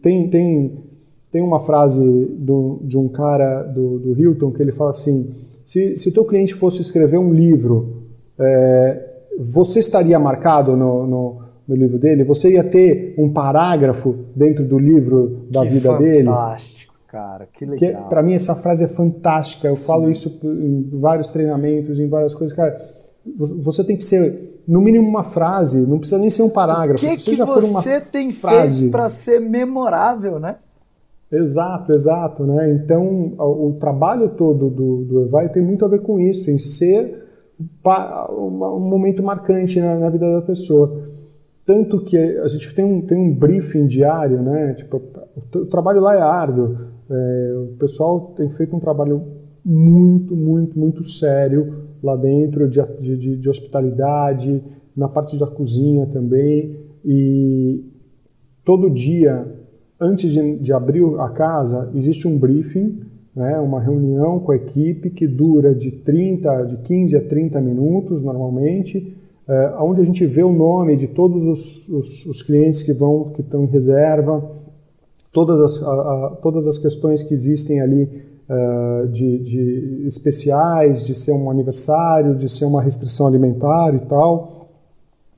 Tem, tem, tem uma frase do, de um cara do, do Hilton que ele fala assim: Se, se o teu cliente fosse escrever um livro, é, você estaria marcado no, no, no, livro dele? Você ia ter um parágrafo dentro do livro da que vida fantástico, dele? Fantástico, cara, que legal. Para mim essa frase é fantástica. Eu Sim. falo isso em vários treinamentos, em várias coisas, cara. Você tem que ser no mínimo uma frase, não precisa nem ser um parágrafo. O que, que você tem frase... feito para ser memorável, né? Exato, exato, né? Então o, trabalho todo do, do Evai tem muito a ver com isso, em ser um momento marcante na, na, vida da pessoa. Tanto que a gente tem um, tem um briefing diário, né? Tipo, o, o trabalho lá é árduo. É, o pessoal tem feito um trabalho muito, muito, muito sério lá dentro de, de, de hospitalidade, na parte da cozinha também. E todo dia, antes de, de abrir a casa, existe um briefing, né, uma reunião com a equipe que dura de 30, de 15 a 30 minutos normalmente, é, onde a gente vê o nome de todos os, os, os clientes que vão, que estão em reserva, todas as, a, a, todas as questões que existem ali uh, de, de, especiais, de ser um aniversário, de ser uma restrição alimentar e tal.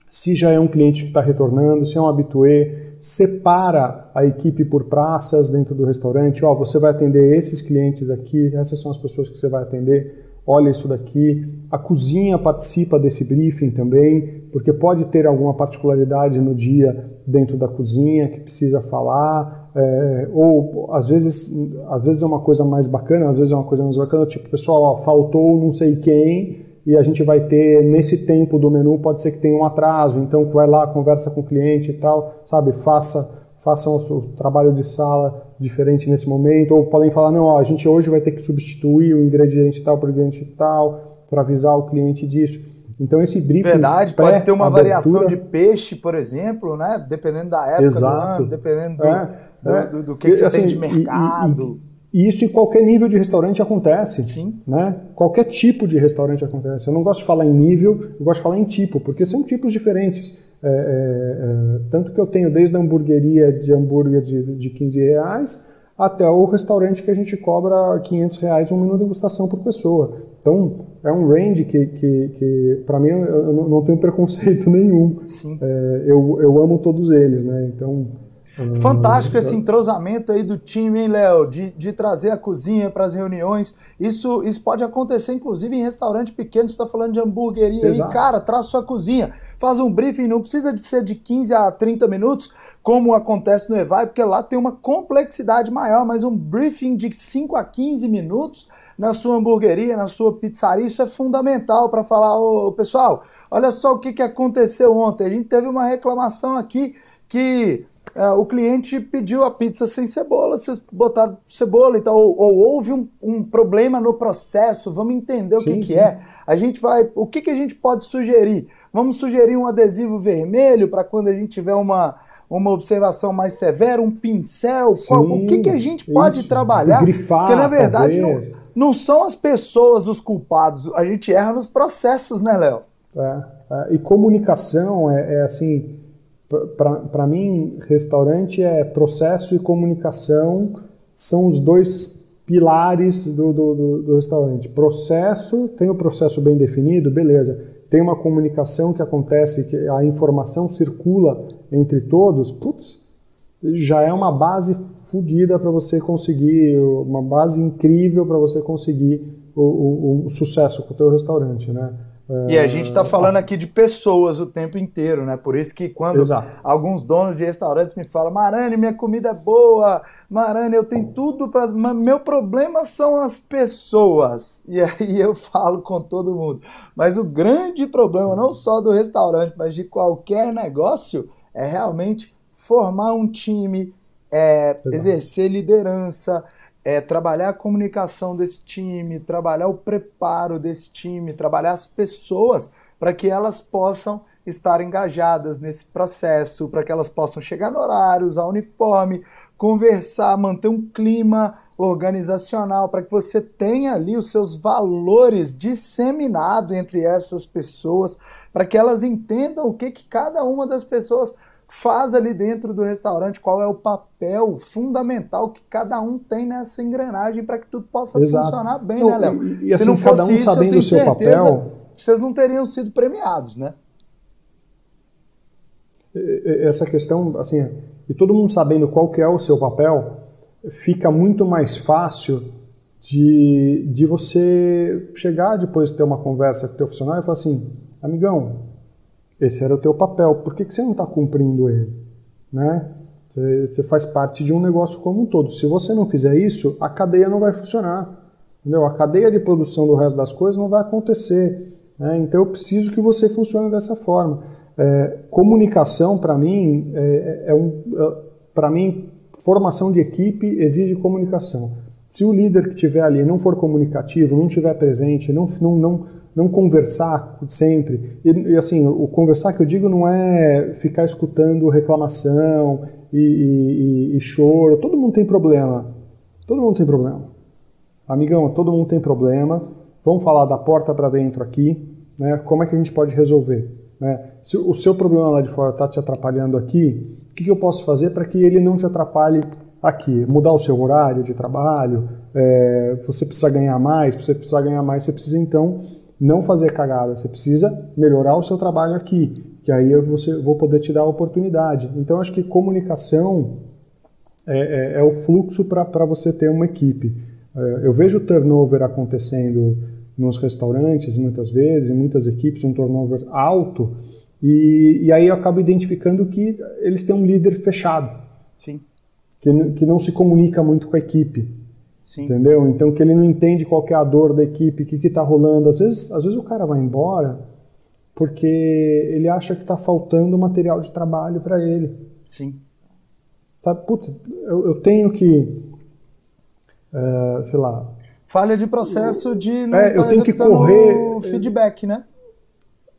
Se já é um cliente que está retornando, se é um habitué, separa a equipe por praças dentro do restaurante. Ó, oh, você vai atender esses clientes aqui, essas são as pessoas que você vai atender. Olha isso daqui. A cozinha participa desse briefing também, porque pode ter alguma particularidade no dia dentro da cozinha que precisa falar. É, ou às vezes, às vezes é uma coisa mais bacana, às vezes é uma coisa mais bacana, tipo, pessoal, ó, faltou não sei quem e a gente vai ter nesse tempo do menu pode ser que tenha um atraso, então vai lá, conversa com o cliente e tal, sabe, faça faça o trabalho de sala diferente nesse momento, ou podem falar, não, ó, a gente hoje vai ter que substituir o ingrediente tal por ingrediente tal, para avisar o cliente disso. Então esse briefing Verdade, pode ter uma variação de peixe, por exemplo, né? Dependendo da época Exato. do ano, dependendo do, é do, é. do, do que, que, você assim, tem de mercado. E, e, isso em qualquer nível de restaurante acontece. Sim. Né? Qualquer tipo de restaurante acontece. Eu não gosto de falar em nível, eu gosto de falar em tipo, porque são tipos diferentes. É, é, é, tanto que eu tenho desde a hamburgueria de hambúrguer de, de 15 reais até o restaurante que a gente cobra 500 reais um menu de degustação por pessoa. Então, é um range que, que, que para mim, eu não tenho preconceito nenhum. Sim. É, eu, eu amo todos eles, né? Então, Fantástico esse entrosamento aí do time, hein, Léo? De, de trazer a cozinha para as reuniões. Isso, isso pode acontecer, inclusive, em restaurante pequeno. Você está falando de hamburgueria aí, cara, traz sua cozinha. Faz um briefing, não precisa de ser de 15 a 30 minutos, como acontece no Evai, porque lá tem uma complexidade maior, mas um briefing de 5 a 15 minutos na sua hamburgueria, na sua pizzaria, isso é fundamental para falar, ô, pessoal, olha só o que, que aconteceu ontem. A gente teve uma reclamação aqui que é, o cliente pediu a pizza sem cebola, vocês botaram cebola, então, ou, ou houve um, um, problema no processo, vamos entender sim, o que, que é. A gente vai. O que, que a gente pode sugerir? Vamos sugerir um adesivo vermelho para quando a gente tiver uma, uma observação mais severa, um pincel? Sim, Qual, o que, que a gente pode isso, trabalhar? Grifar, Porque na verdade não, não, são as pessoas os culpados, a gente erra nos processos, né, Léo? É, é, e comunicação é, é assim para mim, restaurante é processo e comunicação são os dois pilares do, do, do, do, restaurante. Processo, tem o processo bem definido, beleza. Tem uma comunicação que acontece, que a informação circula entre todos, putz, já é uma base fodida para você conseguir, uma base incrível para você conseguir o, o, o, sucesso com o teu restaurante, né? E a gente está falando aqui de pessoas o tempo inteiro, né? Por isso que quando Exato. alguns donos de restaurantes me falam, Marane, minha comida é boa, Marane, eu tenho tudo para. Meu problema são as pessoas. E aí eu falo com todo mundo. Mas o grande problema, não só do restaurante, mas de qualquer negócio, é realmente formar um time, é, exercer liderança, é, trabalhar a comunicação desse time, trabalhar o preparo desse time, trabalhar as pessoas para que elas possam estar engajadas nesse processo, para que elas possam chegar no horário, usar uniforme, conversar, manter um clima organizacional, para que você tenha ali os seus valores disseminados entre essas pessoas, para que elas entendam o que, que cada uma das pessoas faz ali dentro do restaurante, qual é o papel fundamental que cada um tem nessa engrenagem para que tudo possa Exato. funcionar bem, né, Léo? E, e assim, Se não cada um isso, sabendo o seu papel. Vocês não teriam sido premiados, né? Essa questão, assim, e todo mundo sabendo qual que é o seu papel, fica muito mais fácil de, de você chegar depois de ter uma conversa com o teu funcionário e falar assim, amigão, esse era o teu papel, por que, que você não está cumprindo ele? Né? Você, você faz parte de um negócio como um todo. Se você não fizer isso, a cadeia não vai funcionar. Entendeu? A cadeia de produção do resto das coisas não vai acontecer. Né? Então eu preciso que você funcione dessa forma. É, comunicação, para mim, é, é um, é, para mim, formação de equipe exige comunicação. Se o líder que estiver ali não for comunicativo, não estiver presente, não, não, não, não conversar sempre, e, e, assim, o conversar que eu digo não é ficar escutando reclamação e, e, e choro, todo mundo tem problema, todo mundo tem problema. Amigão, todo mundo tem problema, vamos falar da porta para dentro aqui, né? como é que a gente pode resolver? Né? Se o seu problema lá de fora está te atrapalhando aqui, o que, que eu posso fazer para que ele não te atrapalhe aqui? Mudar o seu horário de trabalho? É, você precisa ganhar mais? Você precisa ganhar mais, você precisa então não fazer cagada, você precisa melhorar o seu trabalho aqui, que aí eu vou poder te dar a oportunidade. Então acho que comunicação é, é, é o fluxo para você ter uma equipe. É, eu vejo turnover acontecendo nos restaurantes muitas vezes, em muitas equipes, um turnover alto, e, e aí eu acabo identificando que eles têm um líder fechado. Sim. Que, que não se comunica muito com a equipe. Sim. Entendeu? Então que ele não entende qual é a dor da equipe, o que está rolando. Às vezes, às vezes o cara vai embora porque ele acha que está faltando material de trabalho para ele. Sim. Tá, puta, eu, eu tenho que, uh, sei lá... Falha de processo de não é, eu tá tenho que correr feedback, né?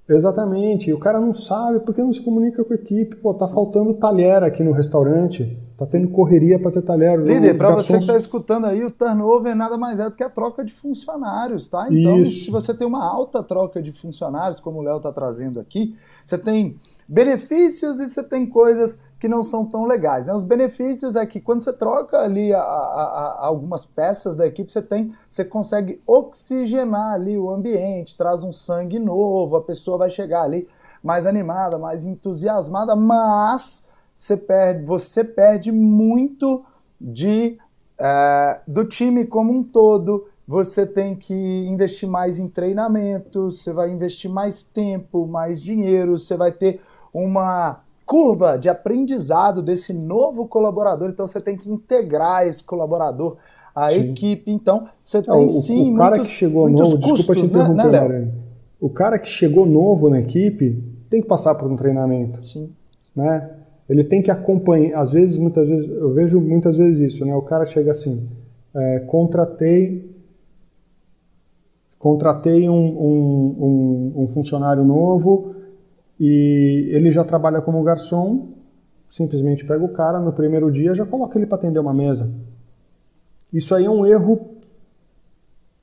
Exatamente. O cara não sabe porque não se comunica com a equipe. Pô, tá Sim. faltando talher aqui no restaurante. Tá tendo correria para ter talher. Líder, para garçons... você que está escutando aí, o turnover nada mais é do que a troca de funcionários, tá? Então, Isso. se você tem uma alta troca de funcionários, como o Léo está trazendo aqui, você tem benefícios e você tem coisas que não são tão legais. Né? Os benefícios é que quando você troca ali a, a, a, algumas peças da equipe, você tem, você consegue oxigenar ali o ambiente, traz um sangue novo, a pessoa vai chegar ali mais animada, mais entusiasmada, mas você perde, você perde muito de é, do time como um todo. Você tem que investir mais em treinamento, você vai investir mais tempo, mais dinheiro, você vai ter uma curva de aprendizado desse novo colaborador, então você tem que integrar esse colaborador à sim. equipe. Então, você tem o, sim o cara muitos, que chegou novo, custos, desculpa te né, interromper, né, né O cara que chegou novo na equipe tem que passar por um treinamento. Sim. Né? Ele tem que acompanhar, às vezes, muitas vezes, eu vejo muitas vezes isso, né? O cara chega assim, é, contratei contratei um, um, um, um funcionário novo, e ele já trabalha como garçom, simplesmente pega o cara no primeiro dia já coloca ele para atender uma mesa. Isso aí é um erro,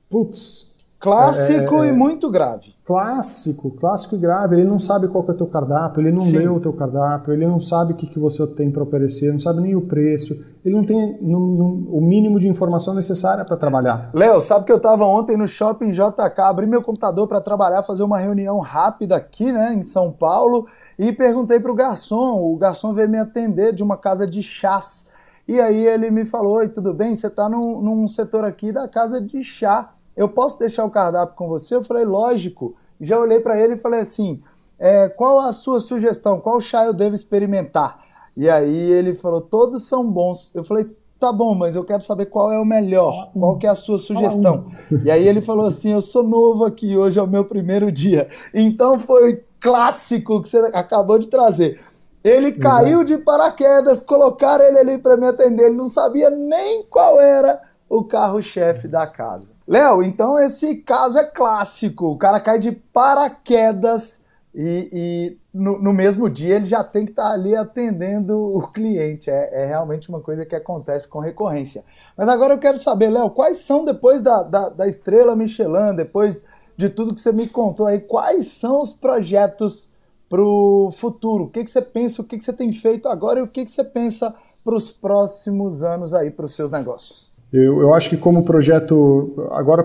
putz, Clássico é, é, e muito grave. Clássico, clássico e grave. Ele não sabe qual é o teu cardápio, ele não Sim. leu o teu cardápio, ele não sabe o que, que você tem para oferecer, não sabe nem o preço, ele não tem no, no, o mínimo de informação necessária para trabalhar. Léo, sabe que eu estava ontem no shopping JK, abri meu computador para trabalhar, fazer uma reunião rápida aqui, né, em São Paulo, e perguntei para o garçom. O garçom veio me atender de uma casa de chás. E aí ele me falou: Oi, tudo bem? Você está num, num setor aqui da casa de chá eu posso deixar o cardápio com você? Eu falei, lógico. Já olhei para ele e falei assim, é, qual a sua sugestão? Qual chá eu devo experimentar? E aí ele falou, todos são bons. Eu falei, tá bom, mas eu quero saber qual é o melhor, qual que é a sua sugestão. E aí ele falou assim, eu sou novo aqui, hoje é o meu primeiro dia. Então foi clássico que você acabou de trazer. Ele caiu de paraquedas, colocaram ele ali para me atender, ele não sabia nem qual era o carro-chefe da casa. Léo, então esse caso é clássico. O cara cai de paraquedas e, e no, no, mesmo dia ele já tem que estar tá ali atendendo o cliente. É, é, realmente uma coisa que acontece com recorrência. Mas agora eu quero saber, Léo, quais são, depois da, da, da estrela Michelin, depois de tudo que você me contou aí, quais são os projetos para o futuro? O que, que você pensa, o que, que você tem feito agora e o que, que você pensa para os próximos anos aí para os seus negócios? Eu, eu acho que como projeto, agora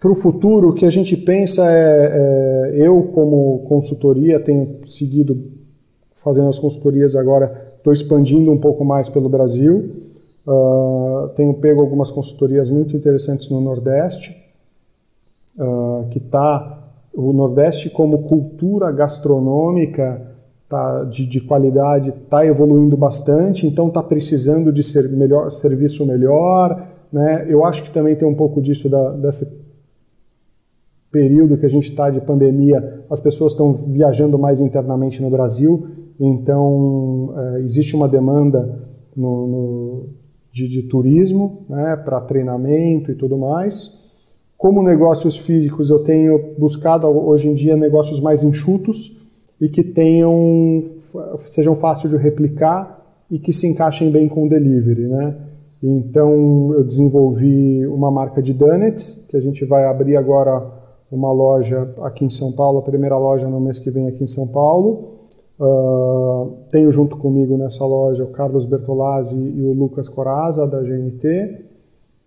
para o futuro, o que a gente pensa é, é, eu como consultoria tenho seguido fazendo as consultorias agora, estou expandindo um pouco mais pelo Brasil, uh, tenho pego algumas consultorias muito interessantes no Nordeste, uh, que está o Nordeste como cultura gastronômica tá, de, de qualidade está evoluindo bastante, então está precisando de ser melhor, serviço melhor. Né? Eu acho que também tem um pouco disso da, desse período que a gente está de pandemia, as pessoas estão viajando mais internamente no Brasil, então é, existe uma demanda no, no, de, de, turismo né, para treinamento e tudo mais. Como negócios físicos, eu tenho buscado hoje em dia negócios mais enxutos e que tenham sejam fáceis de replicar e que se encaixem bem com o delivery, né? Então eu desenvolvi uma marca de donuts que a gente vai abrir agora uma loja aqui em São Paulo, a primeira loja no mês que vem aqui em São Paulo. Uh, tenho junto comigo nessa loja o Carlos Bertolazzi e o Lucas Coraza da GNT.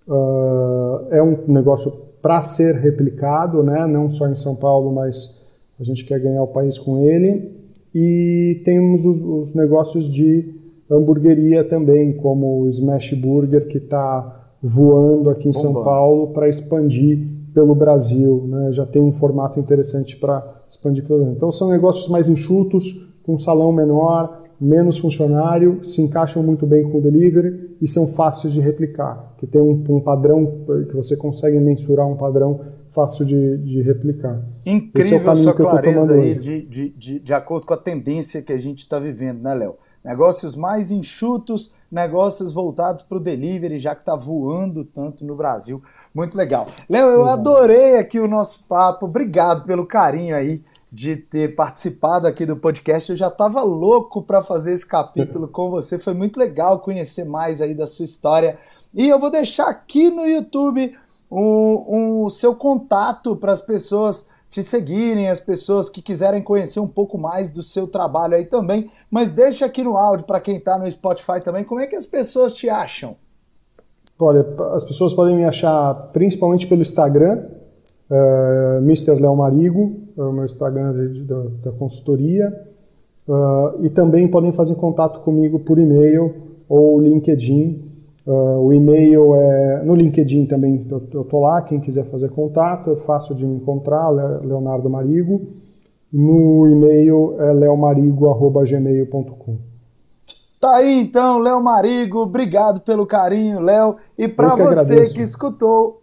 Uh, é um negócio para ser replicado, né? não só em São Paulo, mas a gente quer ganhar o país com ele. E temos os, os negócios de hamburgueria também, como o Smash Burger, que está voando aqui em. São Paulo para expandir pelo Brasil. Né? Já tem um formato interessante para expandir pelo Brasil. Então são negócios mais enxutos, com um salão menor, menos funcionário, se encaixam muito bem com o delivery e são fáceis de replicar, que tem um, um padrão que você consegue mensurar um padrão fácil de, de replicar. Incrível é sua clareza aí de, de, de, de acordo com a tendência que a gente está vivendo, né, Léo? Negócios mais enxutos, negócios voltados para o delivery, já que está voando tanto no Brasil. Muito legal. Léo, eu adorei aqui o nosso papo. Obrigado pelo carinho aí de ter participado aqui do podcast. Eu já estava louco para fazer esse capítulo com você. Foi muito legal conhecer mais aí da sua história. E eu vou deixar aqui no YouTube o, o seu contato para as pessoas te seguirem, as pessoas que quiserem conhecer um pouco mais do seu trabalho aí também. Mas deixa aqui no áudio para quem está no Spotify também, como é que as pessoas te acham? Olha, as pessoas podem me achar principalmente pelo Instagram, uh, eh, Mr. Léo Marigo, é o meu Instagram de, da, da, consultoria. Uh, e também podem fazer contato comigo por e-mail ou LinkedIn. Uh, o e-mail é no LinkedIn também eu estou lá, quem quiser fazer contato, é fácil de me encontrar, Leonardo Marigo. No e-mail é leomarigo.gmail.com. Tá aí então, Léo Marigo, obrigado pelo carinho, Léo. E para você agradeço. que escutou